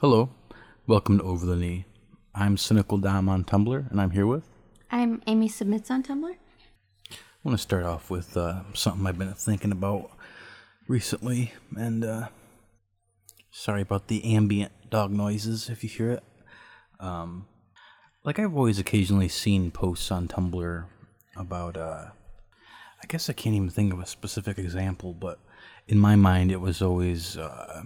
Hello, welcome to Over the Knee. I'm Cynical Dom on Tumblr, and I'm here with. I'm Amy Submits on Tumblr. I want to start off with uh, something I've been thinking about recently, and uh, sorry about the ambient dog noises if you hear it. Um, like I've always occasionally seen posts on Tumblr about. Uh, I guess I can't even think of a specific example, but in my mind, it was always uh,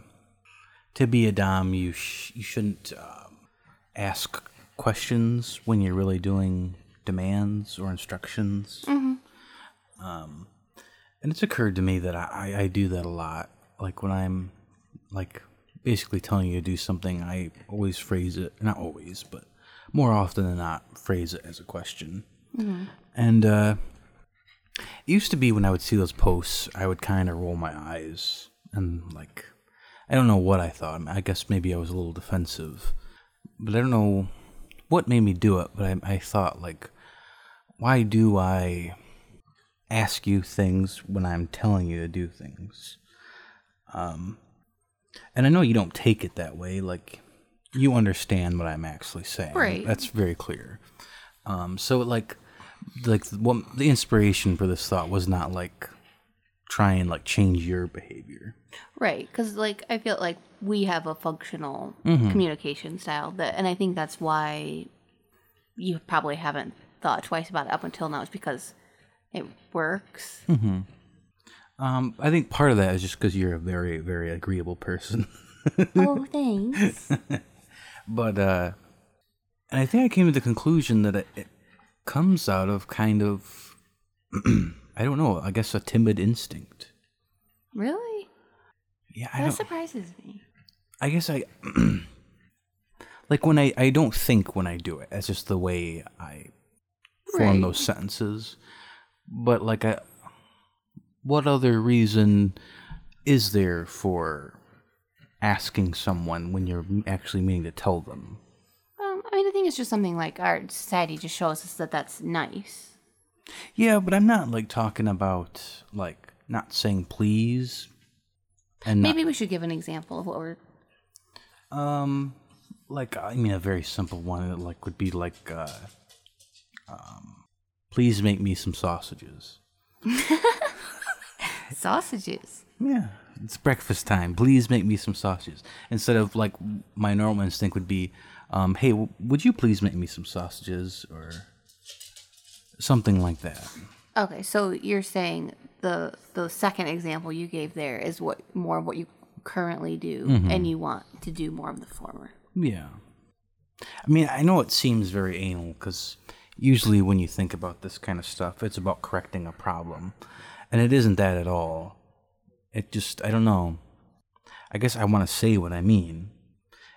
to be a dom. You sh- you shouldn't um, ask questions when you're really doing demands or instructions. Um, and it's occurred to me that I, I do that a lot. Like when I'm like basically telling you to do something, I always phrase it, not always, but more often than not, phrase it as a question. And uh, it used to be when I would see those posts, I would kind of roll my eyes and like, I don't know what I thought. I, guess maybe I was a little defensive, but I don't know what made me do it. But I, I thought like, why do I ask you things when I'm telling you to do things? Um, and I know you don't take it that way. Like, you understand what I'm actually saying. Right. That's very clear. Um, so like, like what the inspiration for this thought was not like try and like change your behavior. Right, because like I feel like we have a functional Mm-hmm. communication style that, and I think that's why you probably haven't thought twice about it up until now. Is because it works. Um, I think part of that is just because you're a very, very agreeable person. oh, thanks. but uh, and I think I came to the conclusion that it, it comes out of kind of I don't know. I guess a timid instinct. really? Yeah, I That surprises me. I guess I like when I I don't think when I do it. That's just the way I form Right. those sentences. But like I what other reason is there for asking someone when you're actually meaning to tell them? Um, I mean, I think it's just something like our society just shows us that that's nice. Yeah, but I'm not like talking about like not saying please and not- Maybe we should give an example of what we're. Um, like I mean, a very simple one. That like would be like, uh, um, please make me some sausages. Sausages. Yeah, it's breakfast time. Please make me some sausages. Instead of like my normal instinct would be, um, hey, w- would you please make me some sausages or something like that? Okay, so you're saying the the second example you gave there is what more of what you currently do, mm-hmm. and you want to do more of the former. Yeah. I mean, I know it seems very anal because usually when you think about this kind of stuff, it's about correcting a problem. And it isn't that at all. It just, I don't know. I guess I want to say what I mean.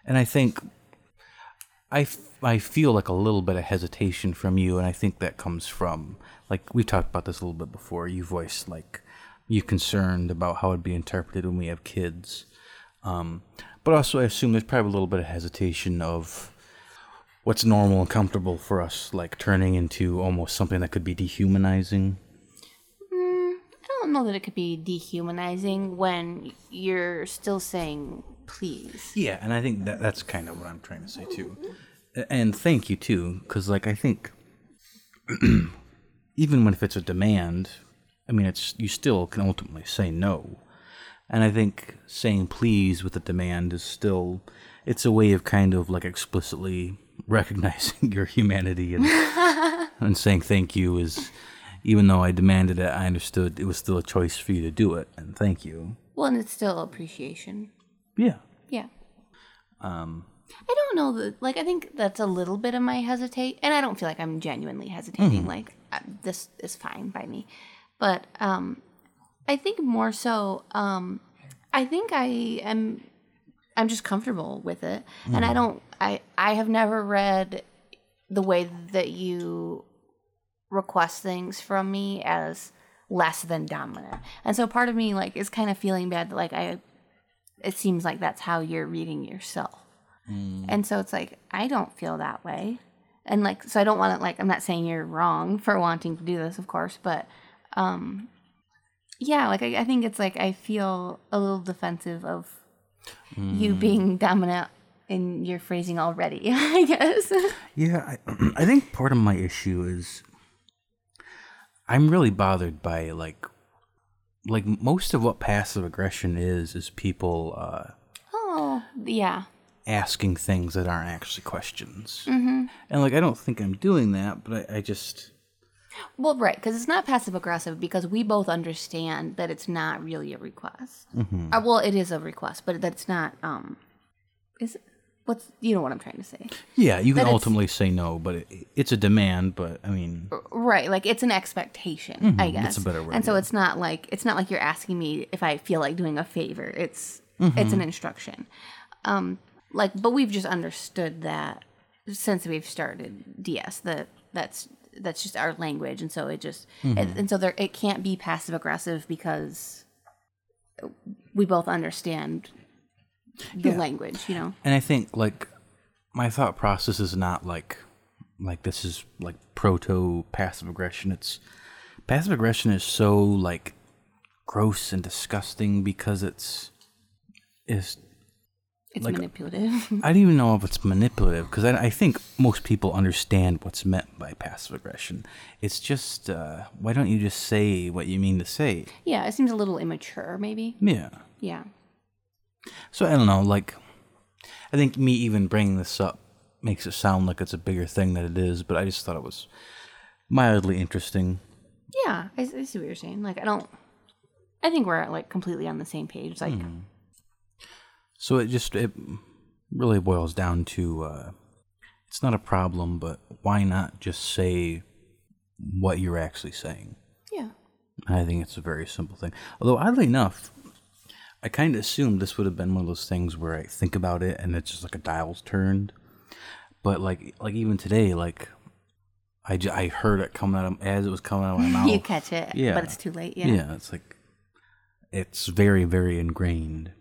And I think I, f- I feel like a little bit of hesitation from you. And I think that comes from, like, we talked about this a little bit before. You voiced, like, you concerned about how it'd be interpreted when we have kids. Um, but also, I assume there's probably a little bit of hesitation of what's normal and comfortable for us, like turning into almost something that could be dehumanizing. I don't know that it could be dehumanizing when you're still saying please. Yeah, and I think that that's kind of what I'm trying to say too. And thank you too, because like I think even when if it's a demand, I mean it's you still can ultimately say no. And I think saying please with a demand is still it's a way of kind of like explicitly recognizing your humanity and and saying thank you is even though I demanded it, I understood it was still a choice for you to do it, and thank you. Well, and it's still appreciation. Yeah. Yeah. Um, I don't know that. Like, I think that's a little bit of my hesitate, and I don't feel like I'm genuinely hesitating. Like, uh, this is fine by me, but um, I think more so. Um, I think I am. I'm just comfortable with it, and I don't. I I have never read the way that you request things from me as less than dominant, and so part of me like is kind of feeling bad. that, Like I, it seems like that's how you're reading yourself. And so it's like, I don't feel that way. And like, so I don't want to, like, I'm not saying you're wrong for wanting to do this, of course, but, um, yeah, like, I, I think it's like, I feel a little defensive of you being dominant in your phrasing already, I guess. Yeah, I, I think part of my issue is I'm really bothered by like like most of what passive aggression is is people uh, oh, yeah. Asking things that aren't actually questions. Mm-hmm. And like I don't think I'm doing that, but I, I just Well, right, because it's not passive aggressive because we both understand that it's not really a request. Mm-hmm. Uh, well, it is a request, but that's not. Um, is it, what's you know what I'm trying to say? yeah, you can That it's- ultimately say no, but it, it's a demand. But I mean, Right, like it's an expectation, I guess. Mm-hmm. that's a better word, And so yeah. it's not like it's not like you're asking me if I feel like doing a favor. It's Mm-hmm. it's an instruction. Um, like, but we've just understood that since we've started DS that that's that's just our language, and so it just Mm-hmm. and, and so there it can't be passive aggressive because we both understand the Yeah. language, you know. and I think like my thought process is not like like this is like proto passive aggression. It's passive aggression is so like gross and disgusting because it's is It's Like- manipulative. I don't even know if it's manipulative because I, I think most people understand what's meant by passive aggression. It's just uh, why don't you just say what you mean to say? yeah, it seems a little immature, maybe. Yeah. Yeah. So I don't know. Like, I think me even bringing this up makes it sound like it's a bigger thing than it is. But I just thought it was mildly interesting. Yeah, I, I see what you're saying. Like, I don't. I think we're like completely on the same page. Like, So it just it really boils down to uh, it's not a problem, but why not just say what you're actually saying? yeah, I think it's a very simple thing. Although oddly enough, I kind of assumed this would have been one of those things where I think about it and it's just like a dial's turned. But like like even today, like I, j- I heard it coming out of, as it was coming out of my mouth. you catch it, yeah. but it's too late. Yeah. yeah, it's like it's very very ingrained.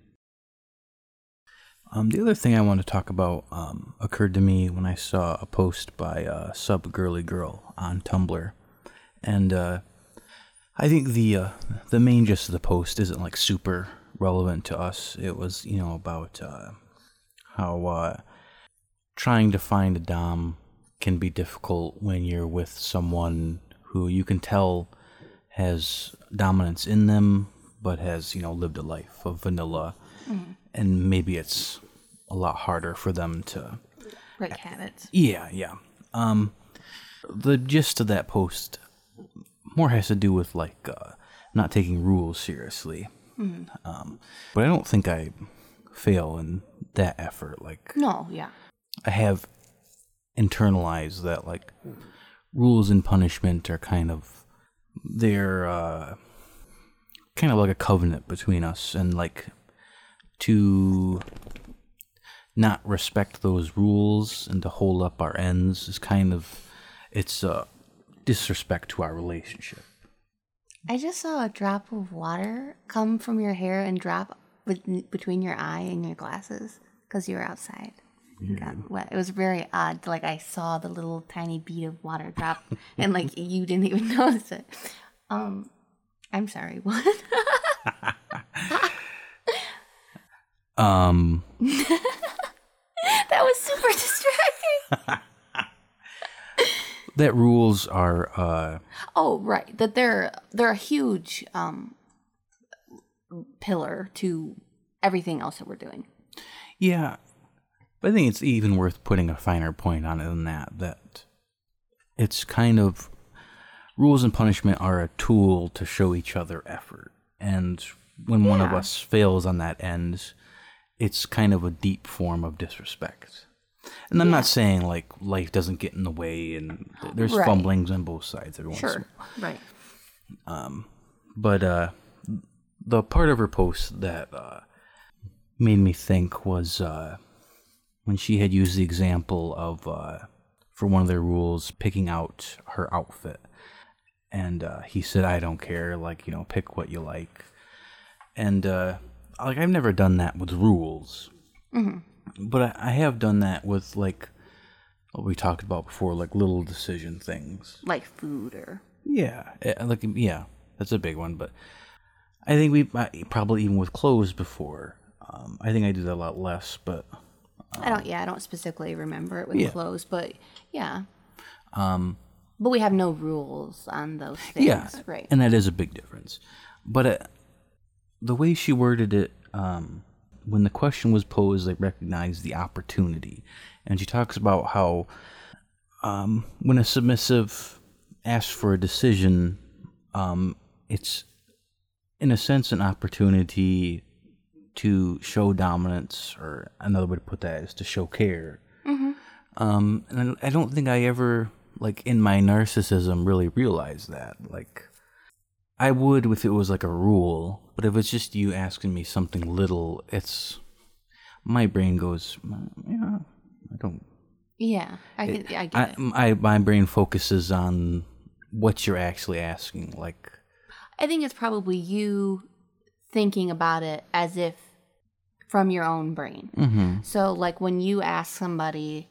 Um, the other thing I want to talk about um, occurred to me when I saw a post by uh, Sub Girly Girl on Tumblr, and uh, I think the uh, the main gist of the post isn't like super relevant to us. It was you know about uh, how uh, trying to find a dom can be difficult when you're with someone who you can tell has dominance in them, but has you know lived a life of vanilla, and maybe it's a lot harder for them to Break habits. yeah, yeah. Um, the gist of that post more has to do with like uh, not taking rules seriously. Um, but I don't think I fail in that effort. Like No, yeah, I have internalized that like rules and punishment are kind of they're uh, kind of like a covenant between us, and like to not respect those rules and to hold up our ends is kind of it's a disrespect to our relationship. I just saw a drop of water come from your hair and drop with, between your eye and your glasses because you were outside. Wet. It was very odd. Like I saw the little tiny bead of water drop, and like you didn't even notice it. Um, I'm sorry. What? Um, that was super distracting. that rules are uh, Oh, right. That they're they're a huge um pillar to everything else that we're doing. Yeah, but I think it's even worth putting a finer point on it than that. That it's kind of rules and punishment are a tool to show each other effort, and when one of us fails on that end, it's kind of a deep form of disrespect. And I'm not saying like life doesn't get in the way, and there's Right. fumblings on both sides every once in a Sure. Right. but uh, the part of her post that uh, made me think was uh, when she had used the example of uh, for one of their rules picking out her outfit and uh, he said i don't care like you know pick what you like and uh, like i've never done that with rules but I, I have done that with like what we talked about before like little decision things Like food or yeah, eh, like yeah, that's a big one. But I think we probably even with clothes before. Um, I think I do that a lot less, but I don't. Yeah, I don't specifically remember it with Yeah. clothes, but yeah. Um, but we have no rules on those things, Yeah, right? And that is a big difference. But uh, the way she worded it, um, when the question was posed, they recognized the opportunity, and she talks about how um, when a submissive asks for a decision, um, it's in a sense an opportunity to show dominance, or another way to put that is to show care. Um, and I don't think I ever, like, in my narcissism, really realized that. Like, I would if it was like a rule, but if it's just you asking me something little, it's my brain goes, "Mm, yeah, I don't. yeah, I get, I get I, it. my my brain focuses on what you're actually asking. Like, I think it's probably you thinking about it as if from your own brain. mm-hmm. So, like when you ask somebody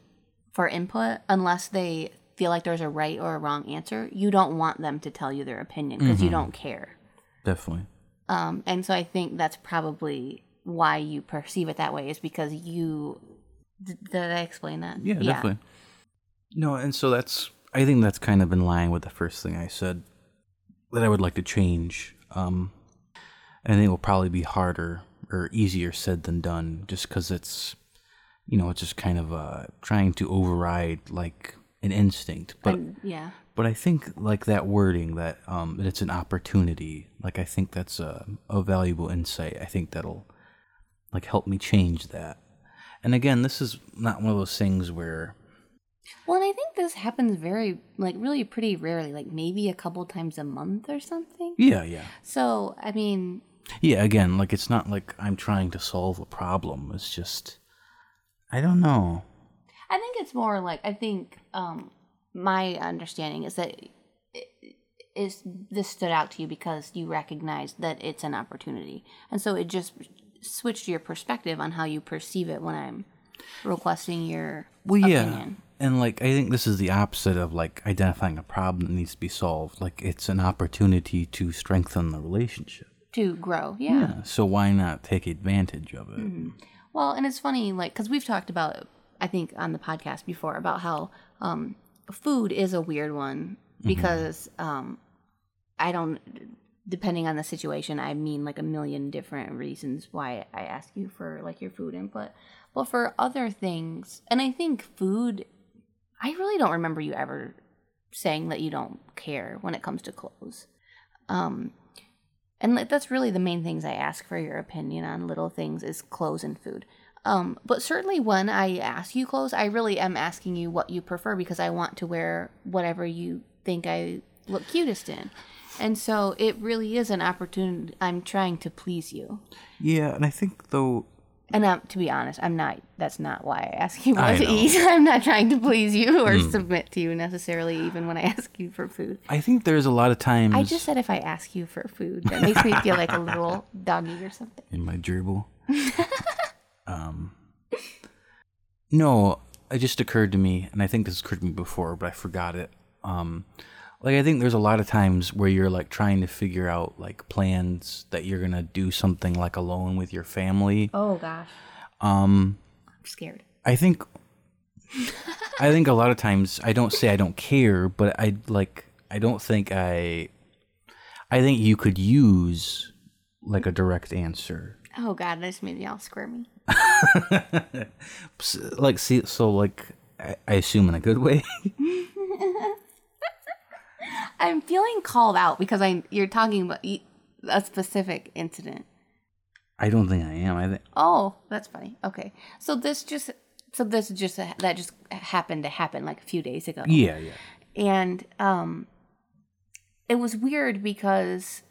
for input, unless they feel like there's a right or a wrong answer, you don't want them to tell you their opinion because you don't care. definitely. Um, and so I think that's probably why you perceive it that way is because you. Did, did I explain that? Yeah, definitely. No, and so that's I think that's kind of in line with the first thing I said that I would like to change. Um, I think it will probably be harder or easier said than done, just because it's you know it's just kind of uh, trying to override like an instinct. But yeah. but I think like that wording that um that it's an opportunity. Like I think that's a a valuable insight. I think that'll like help me change that. And again, this is not one of those things where Well, and I think this happens very, like, really pretty rarely, like maybe a couple times a month or something. yeah, yeah. So, I mean, Yeah, again, like it's not like I'm trying to solve a problem. It's just I don't know. I think it's more like I think um, my understanding is that it- is this stood out to you because you recognized that it's an opportunity, and so it just switched your perspective on how you perceive it when I'm requesting your Well, yeah. opinion. And like I think this is the opposite of like identifying a problem that needs to be solved. Like it's an opportunity to strengthen the relationship. to grow. Yeah. Yeah. So why not take advantage of it? Well, and it's funny, like, because we've talked about, I think, on the podcast before about how um, food is a weird one because um, I don't, depending on the situation, I mean like a million different reasons why I ask you for like your food input. But for other things, and I think food, I really don't remember you ever saying that you don't care when it comes to clothes. Um, and like, that's really the main things I ask for your opinion on little things is clothes and food. Um, but certainly when I ask you clothes, I really am asking you what you prefer because I want to wear whatever you think I look cutest in. And so it really is an opportunity. I'm trying to please you. Yeah, and I think though And um, to be honest, I'm not. That's not why I ask you I what to know. Eat. I'm not trying to please you or submit to you necessarily, even when I ask you for food. I think there's a lot of times I just said if I ask you for food, that makes me feel like a little doggy or something. in my gerbil. um, no, it just occurred to me, and I think this occurred to me before, but I forgot it. Um, like I think there's a lot of times where you're like trying to figure out like plans that you're gonna do something like alone with your family. Oh gosh, Um, I'm scared. I think, I think a lot of times I don't say I don't care, but I like I don't think I, I think you could use like a direct answer Oh god, this made me all squirmy. Like see so like I, I assume in a good way I'm feeling called out because I you're talking about a specific incident. i don't think i am i think Oh, that's funny. Okay, so this just so this just that just happened to happen like a few days ago. yeah yeah and um it was weird because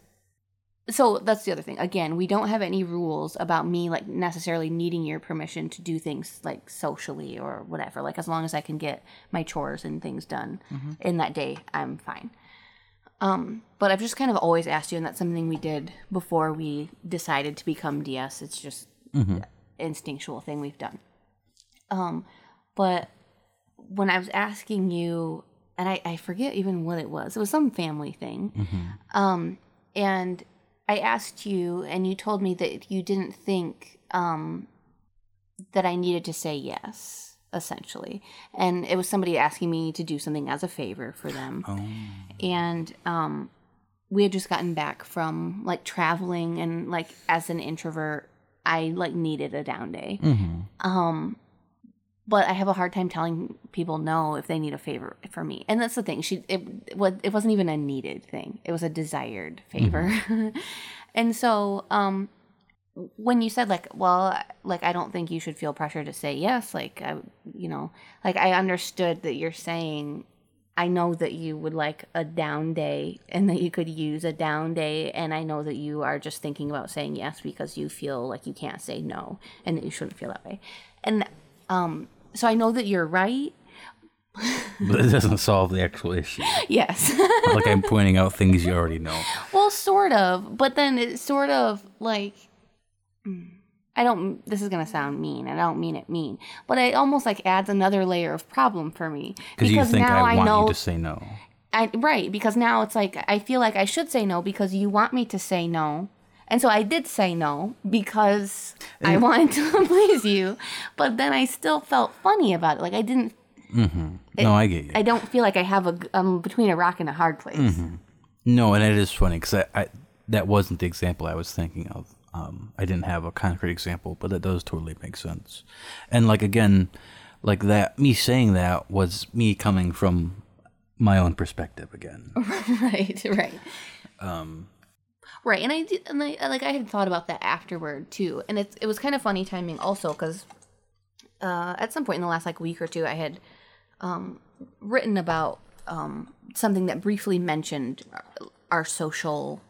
so that's the other thing. Again we don't have any rules about me like necessarily needing your permission to do things like socially or whatever. Like as long as i can get my chores and things done in that day i'm fine. Um but i've just kind of always asked you and that's something we did before we decided to become ds it's just instinctual thing we've done. Um but when I was asking you, and I, I forget even what it was, it was some family thing. Um, and I asked you, and you told me that you didn't think um, that I needed to say yes, essentially. And it was somebody asking me to do something as a favor for them. Oh. And um we had just gotten back from like traveling and like as an introvert, I like needed a down day. Mm-hmm. Um but I have a hard time telling people no if they need a favor for me. And that's the thing. She it was, it wasn't even a needed thing. It was a desired favor. and so um when you said like well like I don't think you should feel pressure to say yes like I you know like I understood that you're saying I know that you would like a down day and that you could use a down day and I know that you are just thinking about saying yes because you feel like you can't say no and that you shouldn't feel that way. And um so I know that you're right. But it doesn't solve the actual issue. Yes. like I'm pointing out things you already know. well, sort of, but then it's sort of like I don't this is going to sound mean and I don't mean it mean, but it almost like adds another layer of problem for me Because you think I, want you to say no. I, right, because now it's like I feel like I should say no because you want me to say no. And so I did say no because I wanted to please you, but then I still felt funny about it. Like I didn't no, I get you. I don't feel like I have a um between a rock and a hard place. No, and it is funny because I, I that wasn't the example I was thinking of. Um, I didn't have a concrete example, but that does totally make sense. And like again, like that, me saying that was me coming from my own perspective again. right, right. Um Right, and I did, and I, like I had thought about that afterward too, and it's it was kind of funny timing also because uh, at some point in the last like week or two, I had um, written about um, something that briefly mentioned our, our social,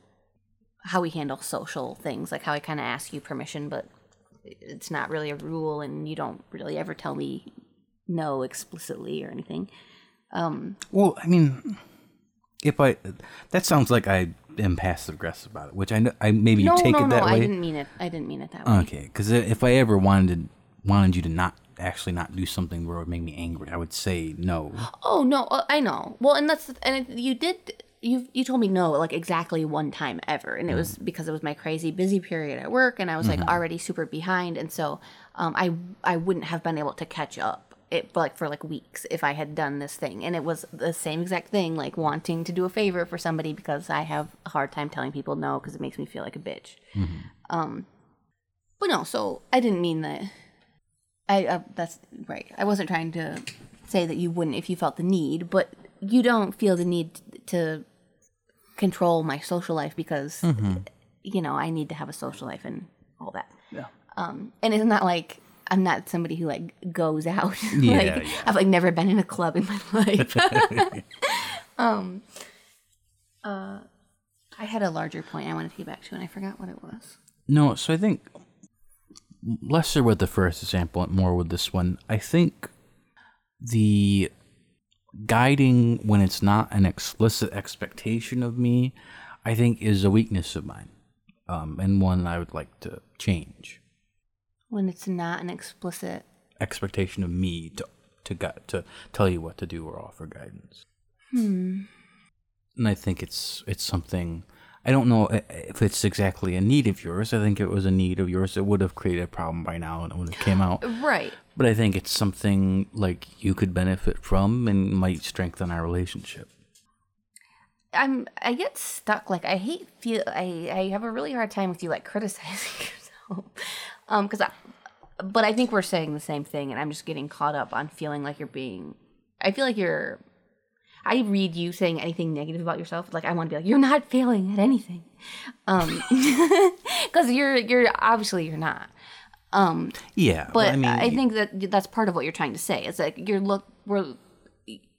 how we handle social things, like how I kind of ask you permission, but it's not really a rule, and you don't really ever tell me no explicitly or anything. Well, I mean, if I that sounds like I am passive aggressive about it, which I know I maybe you No, take no, it no, that I didn't mean it. I didn't mean it that way. Okay, because if I ever wanted wanted you to not actually not do something where it would make me angry, I would say no. Oh no, uh, I know. Well, and that's and it, you did. You you told me no like exactly one time ever, and it was because it was my crazy busy period at work, and I was like already super behind, and so um, I I wouldn't have been able to catch up it like for like weeks if I had done this thing, and it was the same exact thing, like wanting to do a favor for somebody because I have a hard time telling people no because it makes me feel like a bitch. Um, but no, so I didn't mean that. I uh, that's right. I wasn't trying to say that you wouldn't if you felt the need, but you don't feel the need to control my social life because you know I need to have a social life and all that. Yeah. Um, and it's not like I'm not somebody who like goes out. Yeah, like yeah. I've like never been in a club in my life. um, uh, I had a larger point I wanted to get back to, and I forgot what it was. No, so I think lesser with the first example and more with this one. I think the guiding when it's not an explicit expectation of me, I think is a weakness of mine, um, and one I would like to change. When it's not an explicit. Expectation of me to to gu- to tell you what to do or offer guidance. Hmm. And I think it's it's something I don't know if it's exactly a need of yours. I think it was a need of yours, it would have created a problem by now and it would have came out. Right. But I think it's something like you could benefit from and might strengthen our relationship. I'm I get stuck like I hate feel I I have a really hard time with you like criticizing yourself. Um cuz I but I think we're saying the same thing and I'm just getting caught up on feeling like you're being I feel like you're I read you saying anything negative about yourself like I want to be like you're not failing at anything. Um cuz you're you're obviously you're not. Um, Yeah, But I mean, I think that that's part of what you're trying to say. It's like you're look we're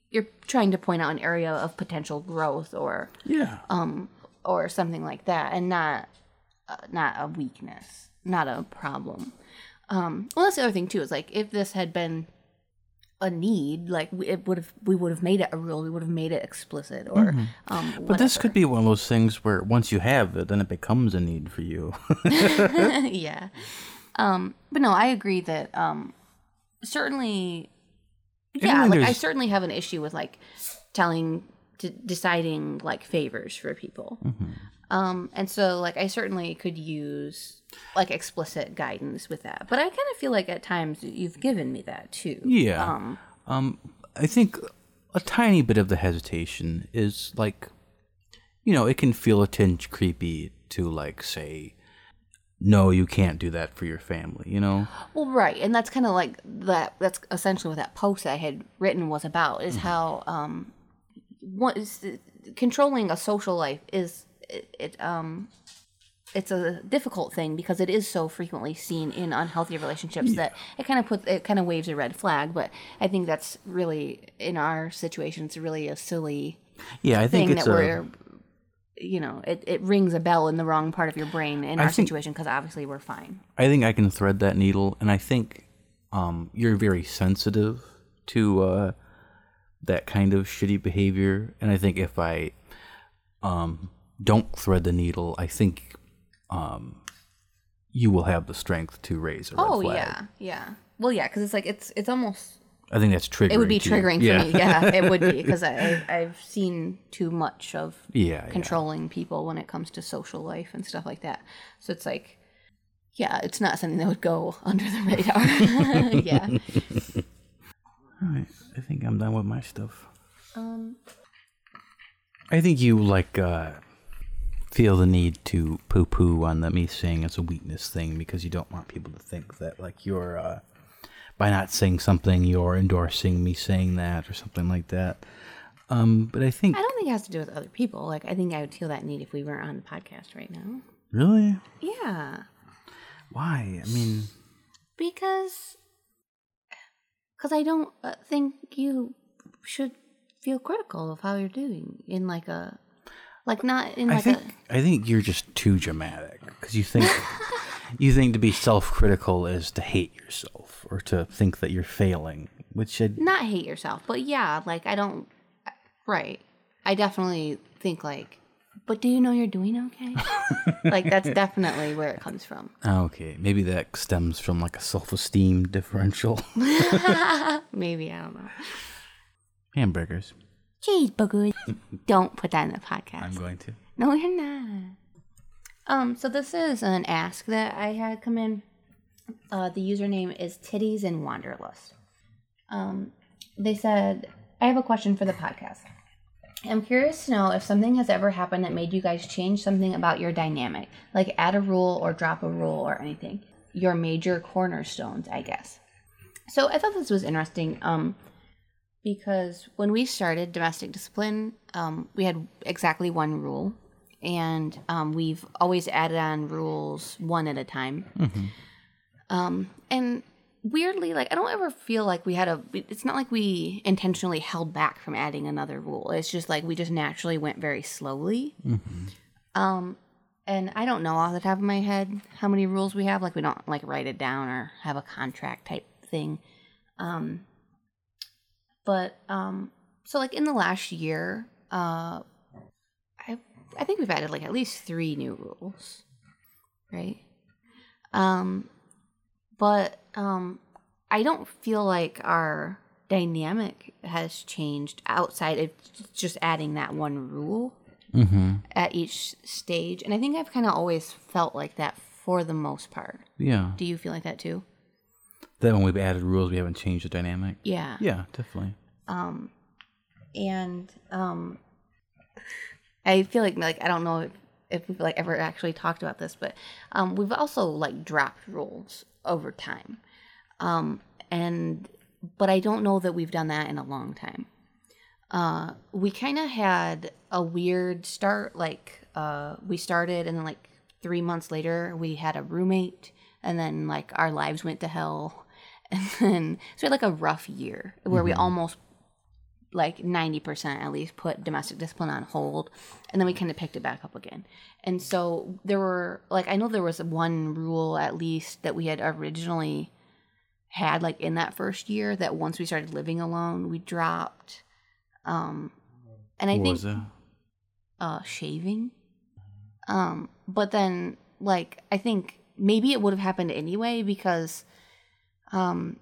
you're trying to point out an area of potential growth or yeah, um or something like that, and not uh, not a weakness, not a problem. Um, well, that's the other thing too. Is like if this had been a need, like it would have we would have made it a rule. We would have made it explicit, or um, but this could be one of those things where once you have it, then it becomes a need for you. yeah. Um, but no, I agree that um, certainly, yeah, like I certainly have an issue with like telling, to deciding like favors for people. Um, and so like I certainly could use like explicit guidance with that. But I kind of feel like at times you've given me that too. Yeah. Um, Um, I think a tiny bit of the hesitation is like, you know, it can feel a tinge creepy to like say, no, you can't do that for your family. You know. Well, right, and that's kind of like that. That's essentially what that post I had written was about. Is how um, what is controlling a social life is it, it um, it's a difficult thing because it is so frequently seen in unhealthy relationships that it kind of puts it kind of waves a red flag. But I think that's really in our situation, it's really a silly Yeah, I think that a. we're. You know, it, it rings a bell in the wrong part of your brain in our think- situation because obviously we're fine. I think I can thread that needle, and I think um, you're very sensitive to uh, that kind of shitty behavior. And I think if I um, don't thread the needle, I think um, you will have the strength to raise a red Oh flag. yeah, yeah. Well, yeah, because it's like it's it's almost I think that's triggering. it would be to you. triggering yeah. for me. Yeah, it would be because I I've seen too much of Yeah, yeah. controlling people when it comes to social life and stuff like that. So it's like, yeah, it's not something that would go under the radar. yeah. All right, I think I'm done with my stuff. Um. I think you like uh, feel the need to poo-poo on the me saying it's a weakness thing because you don't want people to think that like you're uh, by not saying something you're endorsing me saying that or something like that. Um, but I think I don't think it has to do with other people. Like, I think I would feel that need if we weren't on the podcast right now. really Yeah, why? I mean, because because I don't uh, think you should feel critical of how you're doing in like a like not in I like think a I think you're just too dramatic because you think you think to be self-critical is to hate yourself or to think that you're failing, which I, not hate yourself, but yeah, like I don't right. I definitely think like but do you know you're doing okay? like that's definitely where it comes from. okay, maybe that stems from like a self-esteem differential. Maybe I don't know. Hamburgers. Cheeseburgers. don't put that in the podcast. I'm going to. No, you're not. Um, so this is an ask that I had come in. Uh, the username is Titties and Wanderlust. Um, they said, I have a question for the podcast. I'm curious to know if something has ever happened that made you guys change something about your dynamic, like add a rule or drop a rule or anything. Your major cornerstones, I guess. So I thought this was interesting. Um, because when we started domestic discipline, um, we had exactly one rule, and um, we've always added on rules one at a time. Um, and weirdly, like I don't ever feel like we had a. It's not like we intentionally held back from adding another rule. It's just like we just naturally went very slowly. Um, and I don't know off the top of my head how many rules we have. Like we don't like write it down or have a contract type thing. Um, but um, so like in the last year, uh, I I think we've added like at least three new rules, right? Um, but um, I don't feel like our dynamic has changed outside of just adding that one rule Mm-hmm. at each stage, and I think I've kind of always felt like that for the most part. Yeah. Do you feel like that too? That when we've added rules, we haven't changed the dynamic. Yeah. Yeah, definitely. Um, and um, I feel like like I don't know if, if we've like ever actually talked about this, but um, we've also like dropped rules over time, um, and but I don't know that we've done that in a long time. Uh, we kind of had a weird start. Like uh, we started, and then like three months later, we had a roommate, and then like our lives went to hell, and then so we had like a rough year where we almost like 90% at least put domestic discipline on hold and then we kind of picked it back up again. And so there were like i know there was one rule at least that we had originally had like in that first year that once we started living alone we dropped um and i what think uh shaving. Um but then like i think maybe it would have happened anyway because um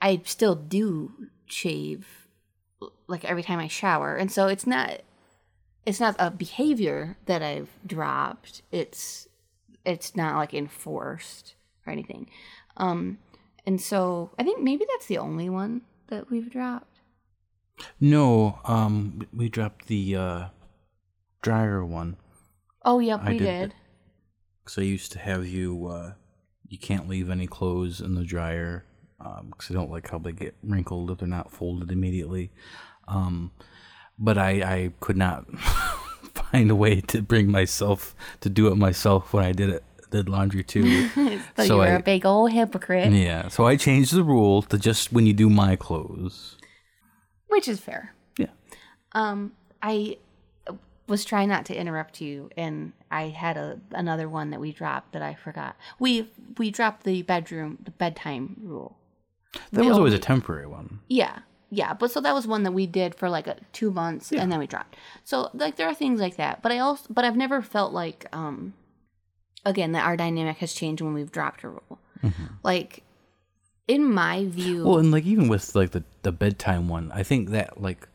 i still do shave like every time i shower and so it's not it's not a behavior that I've dropped. It's it's not like enforced or anything. Um, and so I think maybe that's the only one that we've dropped. No, um, we dropped the uh, dryer one. Oh, yep, I we did did. Because I used to have you, uh, you can't leave any clothes in the dryer because I don't like how they get wrinkled if they're not folded immediately. Um, but I, I could not find a way to bring myself to do it myself when I did it, did laundry too. So, So you're I- a big old hypocrite, yeah, so I changed the rule to just when you do my clothes. which is fair. Yeah. Um, I was trying not to interrupt you, and I had a another one that we dropped that I forgot. We we dropped the bedroom the bedtime rule. That We was always a temporary one. Yeah, yeah, but so that was one that we did for like a, two months, and then we dropped. So like there are things like that, but I also but I've never felt like um, again that our dynamic has changed when we've dropped a rule. Like in my view, Well, and like even with like the the bedtime one, I think that like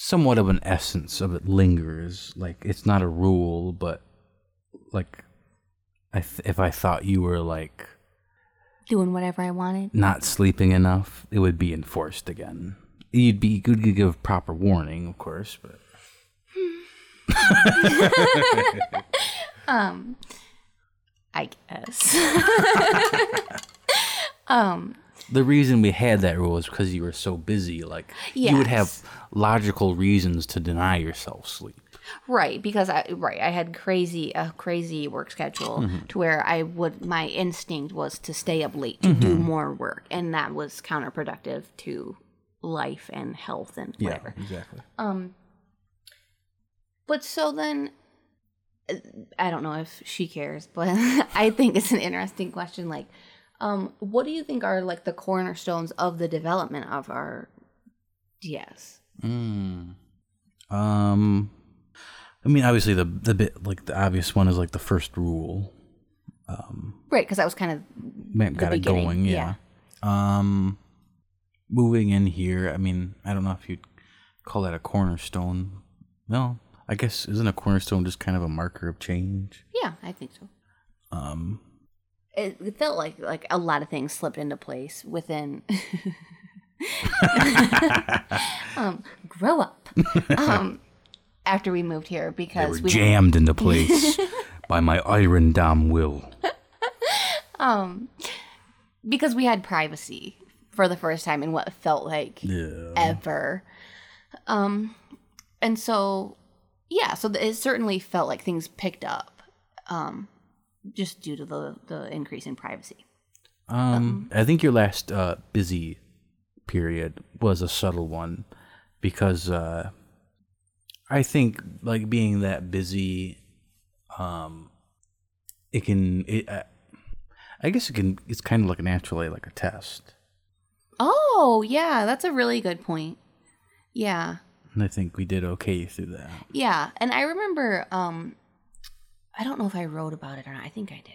somewhat of an essence of it lingers. Like it's not a rule, but like I th- if I thought you were like doing whatever I wanted. not sleeping enough, it would be enforced again. You'd be good to give proper warning, of course, but Um, I guess. um, the reason we had that rule is because you were so busy. Like you would have logical reasons to deny yourself sleep. right because I right I had crazy a crazy work schedule to where I would my instinct was to stay up late to do more work, and that was counterproductive to life and health and whatever. exactly. Um. But so then, I don't know if she cares, but I think it's an interesting question. Like, um, what do you think are like the cornerstones of the development of our DS? Mm. Um, I mean, obviously the the bit like the obvious one is like the first rule. Um, Right, because that was kind of got it going, yeah. Um, moving in here. I mean, I don't know if you'd call that a cornerstone. No, I guess isn't a cornerstone just kind of a marker of change? yeah, I think so. Um, It, felt like like a lot of things slipped into place within. um, grow up. Um, after we moved here because were we jammed into place by my iron dom will. um because we had privacy for the first time in what felt like Yeah. ever. Um, and so, yeah, so it certainly felt like things picked up, um, just due to the the increase in privacy. Um, I think your last uh, busy period was a subtle one because uh, I think like being that busy, um, it can. It, uh, I guess it can. It's kind of like naturally like a test, Oh, yeah, that's a really good point. Yeah, and I think we did okay through that. yeah, and I remember, um, I don't know if I wrote about it or not. I think I did.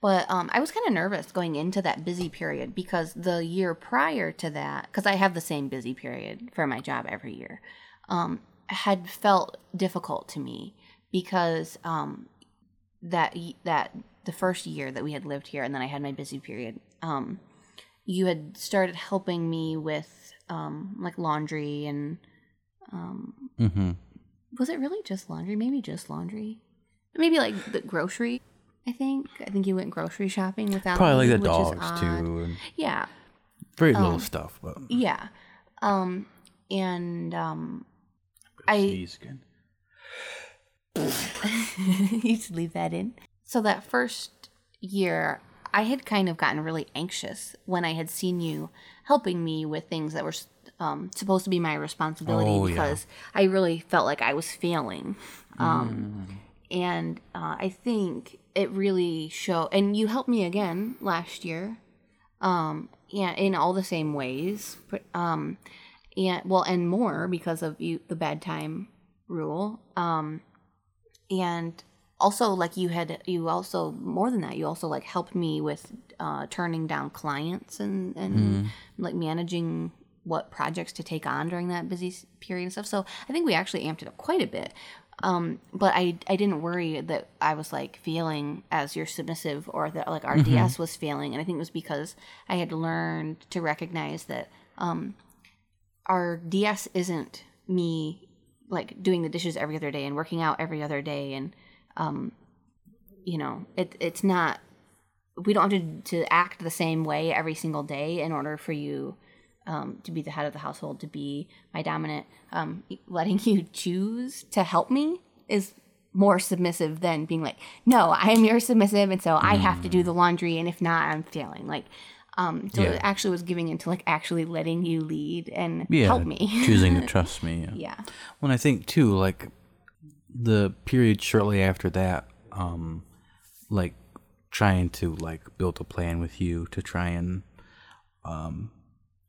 But um, I was kind of nervous going into that busy period because the year prior to that, because I have the same busy period for my job every year, um, had felt difficult to me because um, that that the first year that we had lived here and then I had my busy period, um, you had started helping me with um, like laundry and um, Mm-hmm. was it really just laundry? Maybe just laundry. Maybe like the grocery. I think. I think you went grocery shopping without Probably me, like the which dogs too, Yeah, very little Um, stuff. But yeah. Um, and um, I you should leave that in. So that first year, I had kind of gotten really anxious when I had seen you helping me with things that were um, supposed to be my responsibility Oh, yeah. because I really felt like I was failing. Um, And uh, I think it really showed. And you helped me again last year. Um, yeah, in all the same ways. But, um, and well, and more because of you, the bedtime rule. Um, and also like you had you also more than that you also like helped me with uh turning down clients and and like managing what projects to take on during that busy period and stuff. So I think we actually amped it up quite a bit. Um, but I, I didn't worry that I was like failing as your submissive or that like our DS was failing. And I think it was because I had learned to recognize that um, our DS isn't me like doing the dishes every other day and working out every other day and um, you know it it's not we don't have to, to act the same way every single day in order for you um, to be the head of the household to be my dominant um, letting you choose to help me is more submissive than being like no i am your submissive and so i have to do the laundry and if not i'm failing like um, so Yeah. it actually was giving into like actually letting you lead and Yeah, help me choosing to trust me. Yeah. yeah When I think too, like the period shortly after that, um, like trying to like build a plan with you to try and um,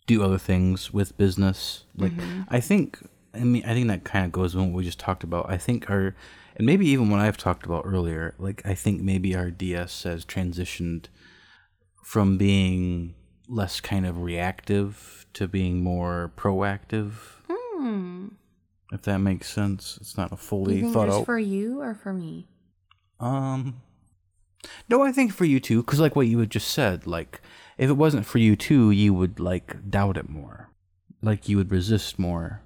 do other things with business. Like I think, I mean, I think that kind of goes with what we just talked about. I think our, and maybe even what I've talked about earlier. Like I think maybe our DS has transitioned from being less kind of reactive to being more proactive. hmm. If that makes sense, it's not a fully thought out. for you or for me um, no, I think for you too, because like what you had just said, like if it wasn't for you too, you would like doubt it more, like you would resist more.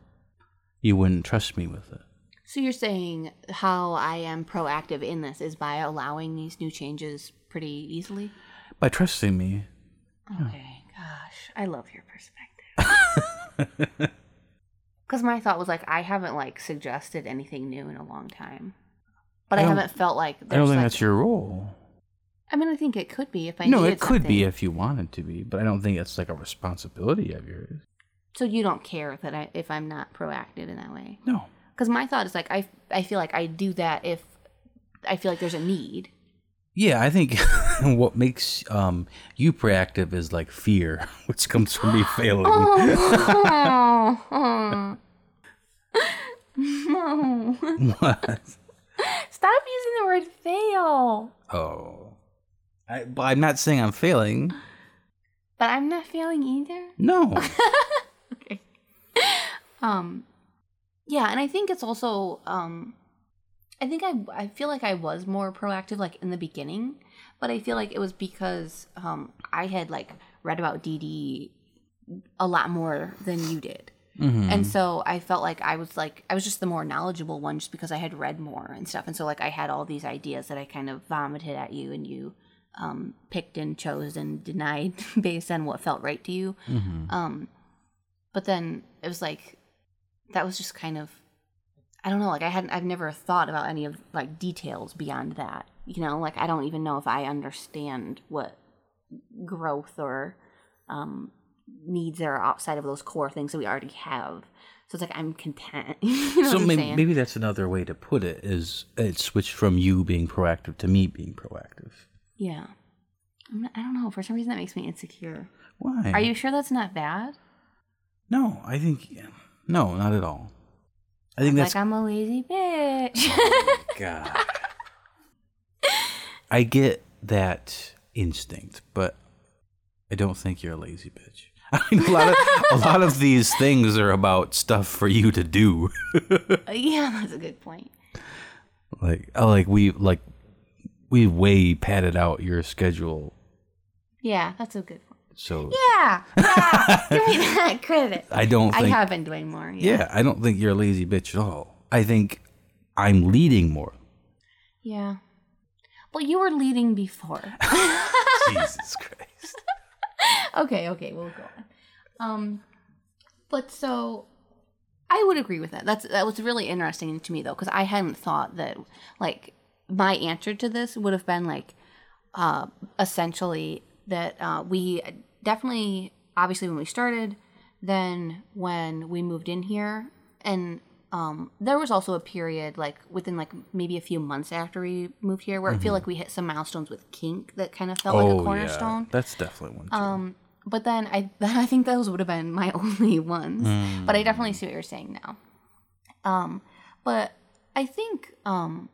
You wouldn't trust me with it. So you're saying how I am proactive in this is by allowing these new changes pretty easily? By trusting me, Okay, gosh, I love your perspective. Because my thought was like, I haven't like suggested anything new in a long time, but I, I haven't felt like. I don't think like- that's your role. I mean, I think it could be if I. no, it could be if you wanted to be, but I don't think it's like a responsibility of yours. So you don't care that I if I'm not proactive in that way. No. Because my thought is like I I feel like I do that if I feel like there's a need. Yeah, I think what makes um, you proactive is like fear, which comes from me failing. Oh, oh. no. What? Stop using the word fail. Oh. I, but I'm not saying I'm failing. But I'm not failing either. No. Okay. Um yeah, and I think it's also um I think I I feel like I was more proactive like in the beginning, but I feel like it was because um I had like read about DD a lot more than you did. Mhm. And so I felt like I was like I was just the more knowledgeable one just because I had read more and stuff. And so like I had all these ideas that I kind of vomited at you and you um picked and chose and denied based on what felt right to you. Mhm. Um but then it was like that was just kind of I don't know, like I hadn't I've never thought about any of like details beyond that. You know, like I don't even know if I understand what growth or um needs are outside of those core things that we already have. So it's like I'm content. you know so maybe, saying? maybe that's another way to put it is it switched from you being proactive to me being proactive. Yeah. I'm not- I don't know. For some reason, that makes me insecure. Why? Are you sure that's not bad? No, I think no, not at all. I think that's Like I'm a lazy bitch. Oh God. I get that instinct, but I don't think you're a lazy bitch. I mean, a lot of a lot of these things are about stuff for you to do. yeah, that's a good point. like, I like we like we way padded out your schedule, Yeah, that's a good point. so Yeah, yeah. Give me that credit. I don't I have been doing more. yeah, I don't think you're a lazy bitch at all. I think I'm leading more. Yeah. Well, you were leading before. Jesus Christ. okay, okay, we'll go on. Um, but so I would agree with that. That's that was really interesting to me though, because I hadn't thought that like my answer to this would have been like uh, essentially that uh, we definitely obviously when we started, then when we moved in here, and um, there was also a period like within like maybe a few months after we moved here where I feel like we hit some milestones with kink that kind of felt like a cornerstone. yeah, that's definitely one. Too. Um, but then I then I think those would have been my only ones. But I definitely see what you're saying now. Um, but I think um,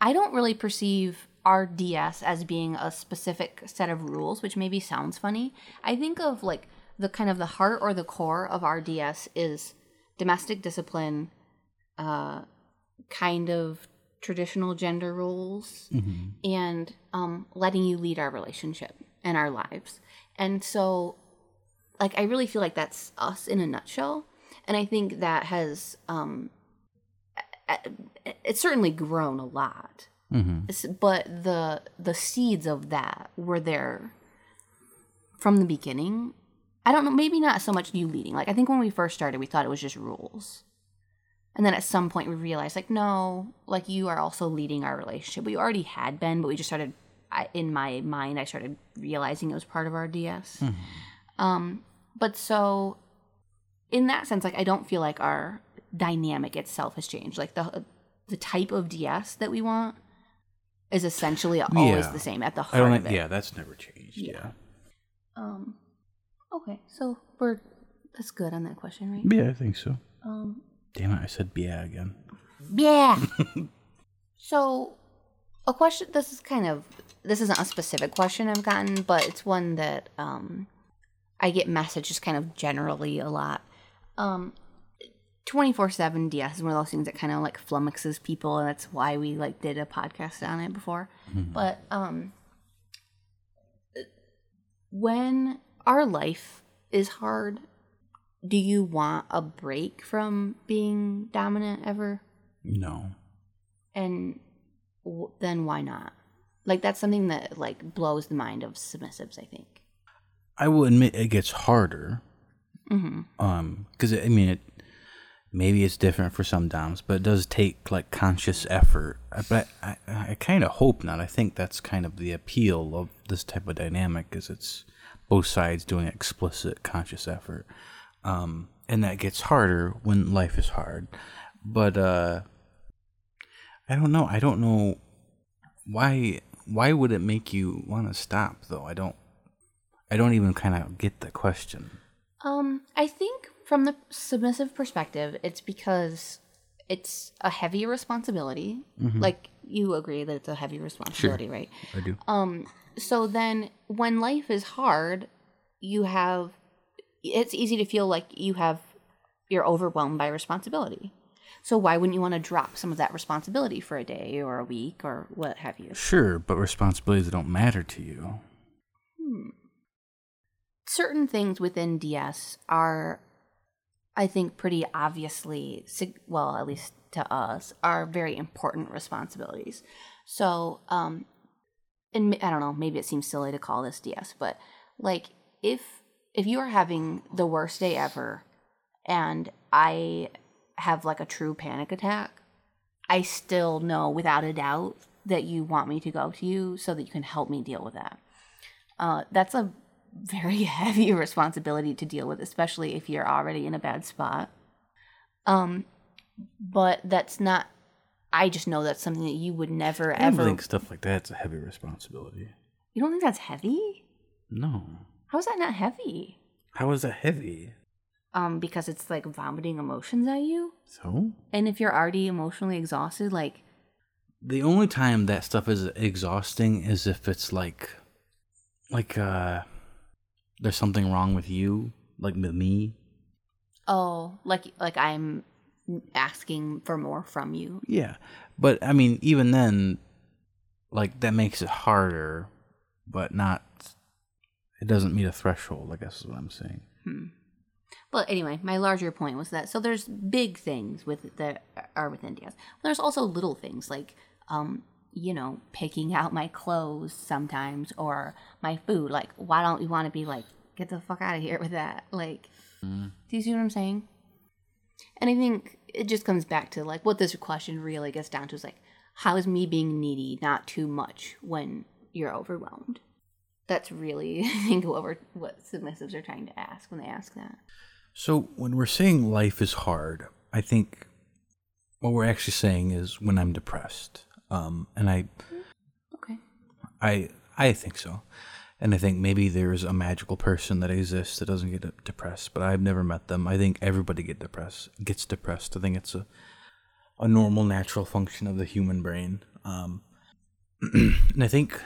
I don't really perceive our DS as being a specific set of rules, which maybe sounds funny. I think of like the kind of the heart or the core of our DS is domestic discipline, uh, kind of traditional gender roles, and um, letting you lead our relationship and our lives. And so, like, I really feel like that's us in a nutshell. And I think that has, um, it's certainly grown a lot. S- But the the seeds of that were there from the beginning. I don't know, maybe not so much you leading. Like I think when we first started, we thought it was just rules. And then at some point we realized like no, like you are also leading our relationship. We already had been, but we just started I, in my mind I started realizing it was part of our DS. Um but so in that sense like I don't feel like our dynamic itself has changed. Like the the type of DS that we want is essentially always Yeah. the same at the heart of it. yeah, that's never changed. Yeah. Um. Okay, so we're that's good on that question, right? Yeah, I think so. Um. Damn it, I said yeah again. Yeah. so, a question. This is kind of this isn't a specific question I've gotten, but it's one that um I get messages kind of generally a lot. Um. 24/7 DS is one of those things that kind of like flummoxes people and that's why we like did a podcast on it before. But um when our life is hard, do you want a break from being dominant ever? No. And w- then why not? Like that's something that like blows the mind of submissives, I think. I will admit it gets harder. Mm-hmm. Um, because I mean, it maybe it's different for some doms, but it does take like conscious effort. I- But I, I kind of hope not. I think that's kind of the appeal of this type of dynamic, is it's both sides doing explicit conscious effort. Um, and that gets harder when life is hard. But uh, I don't know. I don't know why. Why would it make you want to stop though? I don't. I don't even kind of get the question. Um, I think from the submissive perspective, it's because it's a heavy responsibility. Like you agree that it's a heavy responsibility, right? I do. Um, so then when life is hard, you have it's easy to feel like you have you're overwhelmed by responsibility. So why wouldn't you want to drop some of that responsibility for a day or a week or what have you? Sure, but responsibilities that don't matter to you. Hmm. certain things within DS are, I think, pretty obviously, well, at least to us, are very important responsibilities. So, um, and I don't know, maybe it seems silly to call this DS, but like if if you are having the worst day ever, and I have like a true panic attack, I still know without a doubt that you want me to go to you so that you can help me deal with that. Uh, that's a very heavy responsibility to deal with, especially if you're already in a bad spot. Um, but that's not. I just know that's something that you would never I ever. think stuff like that's a heavy responsibility. You don't think that's heavy? No. How is that not heavy? How is that heavy? Um, because it's like vomiting emotions at you, So? and if you're already emotionally exhausted, like The only time that stuff is exhausting is if it's like, like, uh, there's something wrong with you, like with me. oh, like like I'm asking for more from you. Yeah. But, I mean, even then, like, that makes it harder, but not, it doesn't meet a threshold, I guess is what I'm saying. But anyway, my larger point was that so there's big things with that are within DS. There's also little things like um, you know, picking out my clothes sometimes or my food. Like, why don't you want to be like, get the fuck out of here with that? Like, mm. do you see what I'm saying? And I think it just comes back to like what this question really gets down to is like, how is me being needy not too much when you're overwhelmed? That's really, I think, what we're, what submissives are trying to ask when they ask that. So when we're saying life is hard, I think what we're actually saying is when I'm depressed. Um, and I, Okay. I, I think so. And I think maybe there's a magical person that exists that doesn't get depressed, but I've never met them. I think everybody get depressed, gets depressed. I think it's a, a normal, natural function of the human brain. Um, and I think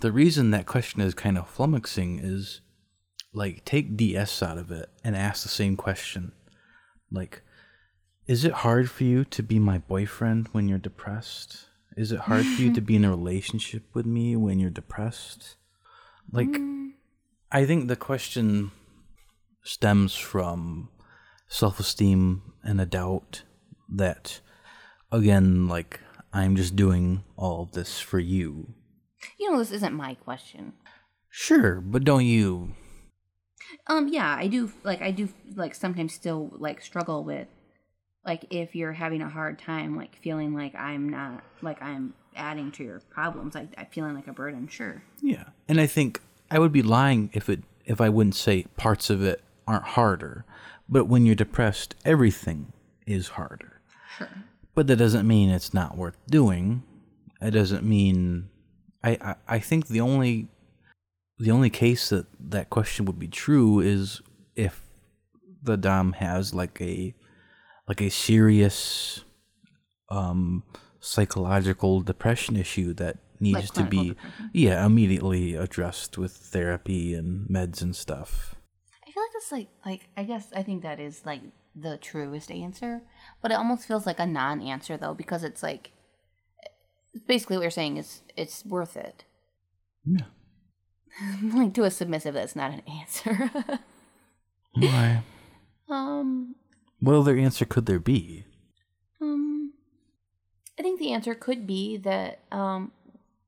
the reason that question is kind of flummoxing is like take DS out of it and ask the same question. Like, is it hard for you to be my boyfriend when you're depressed? Is it hard for you to be in a relationship with me when you're depressed? Like, I think the question stems from self esteem and a doubt that, again, like, I'm just doing all of this for you. You know, this isn't my question. Sure, but don't you? Um, yeah, I do. Like, I do. Like, sometimes still like struggle with, like, if you're having a hard time, like feeling like I'm not, like I'm adding to your problems, like I'm feeling like a burden. Sure. Yeah, and I think I would be lying if it if I wouldn't say parts of it aren't harder. But when you're depressed, everything is harder. Sure. But that doesn't mean it's not worth doing. It doesn't mean I, I, I think the only the only case that that question would be true is if the dom has like a like a serious um psychological depression issue that needs to be depression? yeah immediately addressed with therapy and meds and stuff I feel like that's like like I guess I think that is like the truest answer, but it almost feels like a non-answer though because it's like basically what you're saying is it's worth it. yeah like to a submissive, that's not an answer. why um, what other answer could there be um, I think the answer could be that um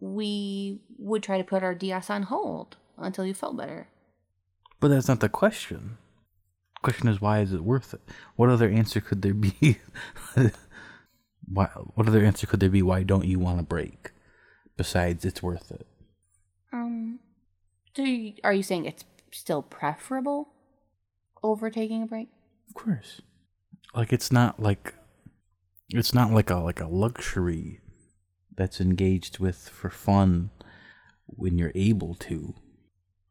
we would try to put our DS on hold until you felt better. But that's not the question. The question is why is it worth it? What other answer could there be? why, what other answer could there be? Why don't you want to break? Besides, it's worth it. Um, do you, are you saying it's still preferable over taking a break? Of course. Like it's not like it's not like a like a luxury that's engaged with for fun when you're able to.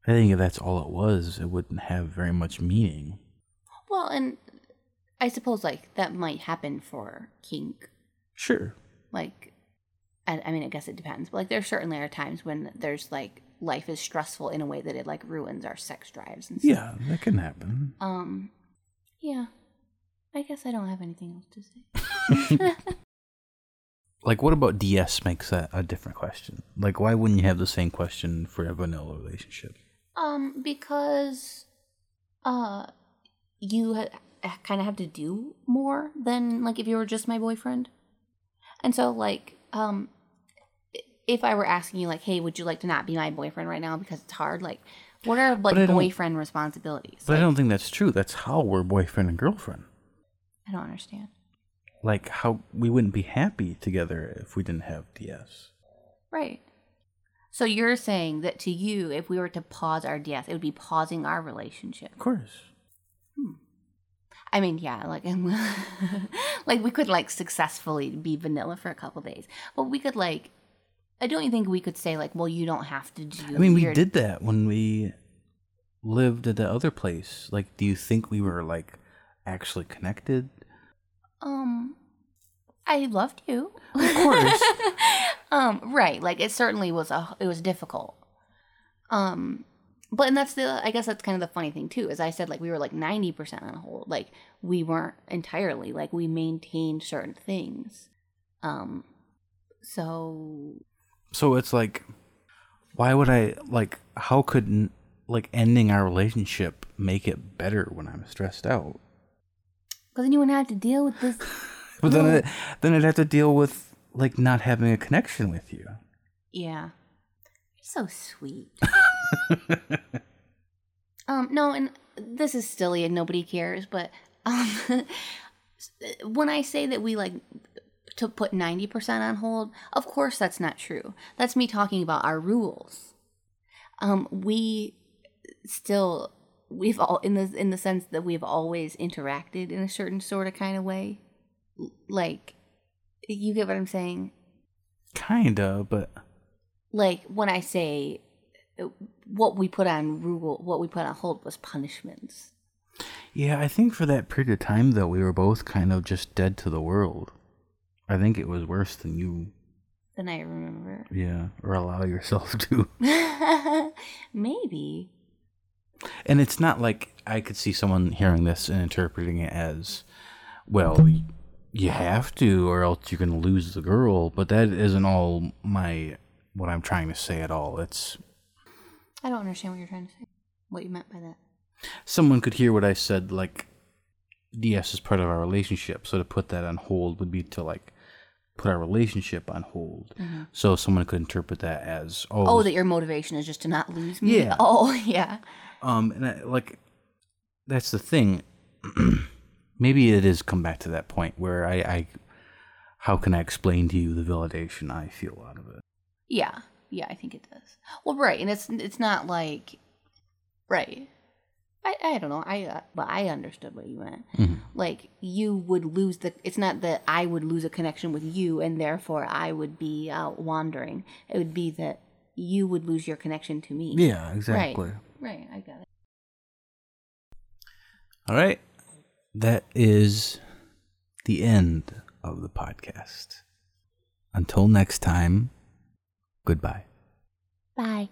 I think if that's all it was, it wouldn't have very much meaning. Well, and I suppose like that might happen for kink. Sure. Like, I, I mean, I guess it depends, but like there certainly are times when there's like life is stressful in a way that it like ruins our sex drives and stuff. Yeah, that can happen. Um, yeah. I guess I don't have anything else to say. Like, what about DS makes that a different question? Like, why wouldn't you have the same question for a vanilla relationship? Um, because uh you ha- kind of have to do more than like if you were just my boyfriend. And so like um if I were asking you like, "Hey, would you like to not be my boyfriend right now because it's hard?" Like what are like boyfriend responsibilities? But I don't think that's true. That's how we're boyfriend and girlfriend. I don't understand. Like, how we wouldn't be happy together if we didn't have DS. Right. So you're saying that to you, if we were to pause our DS, it would be pausing our relationship. Of course. Hmm. I mean, yeah, like like we could like successfully be vanilla for a couple days, but we could like, I don't think we could say like, well, you don't have to do. I mean, we did that when we lived at the other place. Like, do you think we were, like, actually connected? Um, I loved you. Of course. um, right. Like it certainly was a it was difficult. Um, but and that's the I guess that's kind of the funny thing too. As I said, like we were like ninety percent on hold. Like we weren't entirely. Like we maintained certain things. Um, so so it's like, why would I, like, how could, like, ending our relationship make it better when I'm stressed out? Because then you wouldn't have to deal with this. But then, it, then I'd have to deal with like not having a connection with you. Yeah. You're so sweet. um, no, and this is silly and nobody cares, but um, when I say that we like to put 90% on hold, of course that's not true. That's me talking about our rules. Um, we still we've all in the in the sense that we've always interacted in a certain sort of kind of way. Like you get what I'm saying? Kinda, but like when I say uh, what we put on rule, what we put on hold was punishments. yeah, I think for that period of time though, we were both kind of just dead to the world. I think it was worse than you, Than I remember. yeah, or allow yourself to. Maybe. And it's not like I could see someone hearing this and interpreting it as, well, you have to, or else you're gonna lose the girl. But that isn't all my what I'm trying to say at all. It's I don't understand what you're trying to say. What you meant by that? someone could hear what I said, like DS is part of our relationship. So to put that on hold would be to like put our relationship on hold. Mm-hmm. So someone could interpret that as oh, Oh, that your motivation is just to not lose me. Yeah. Oh, yeah. Um, and I, like that's the thing. Maybe it is come back to that point where I, I, how can I explain to you the validation I feel out of it? Yeah, yeah, I think it does. Well, right, and it's it's not like, right. I, I don't know. I uh, well, I understood what you meant. Like you would lose the. It's not that I would lose a connection with you, and therefore I would be out wandering. It would be that you would lose your connection to me. Yeah, Right. Exactly. Right. I got it. All right. That is the end of the podcast. Until next time, goodbye. Bye.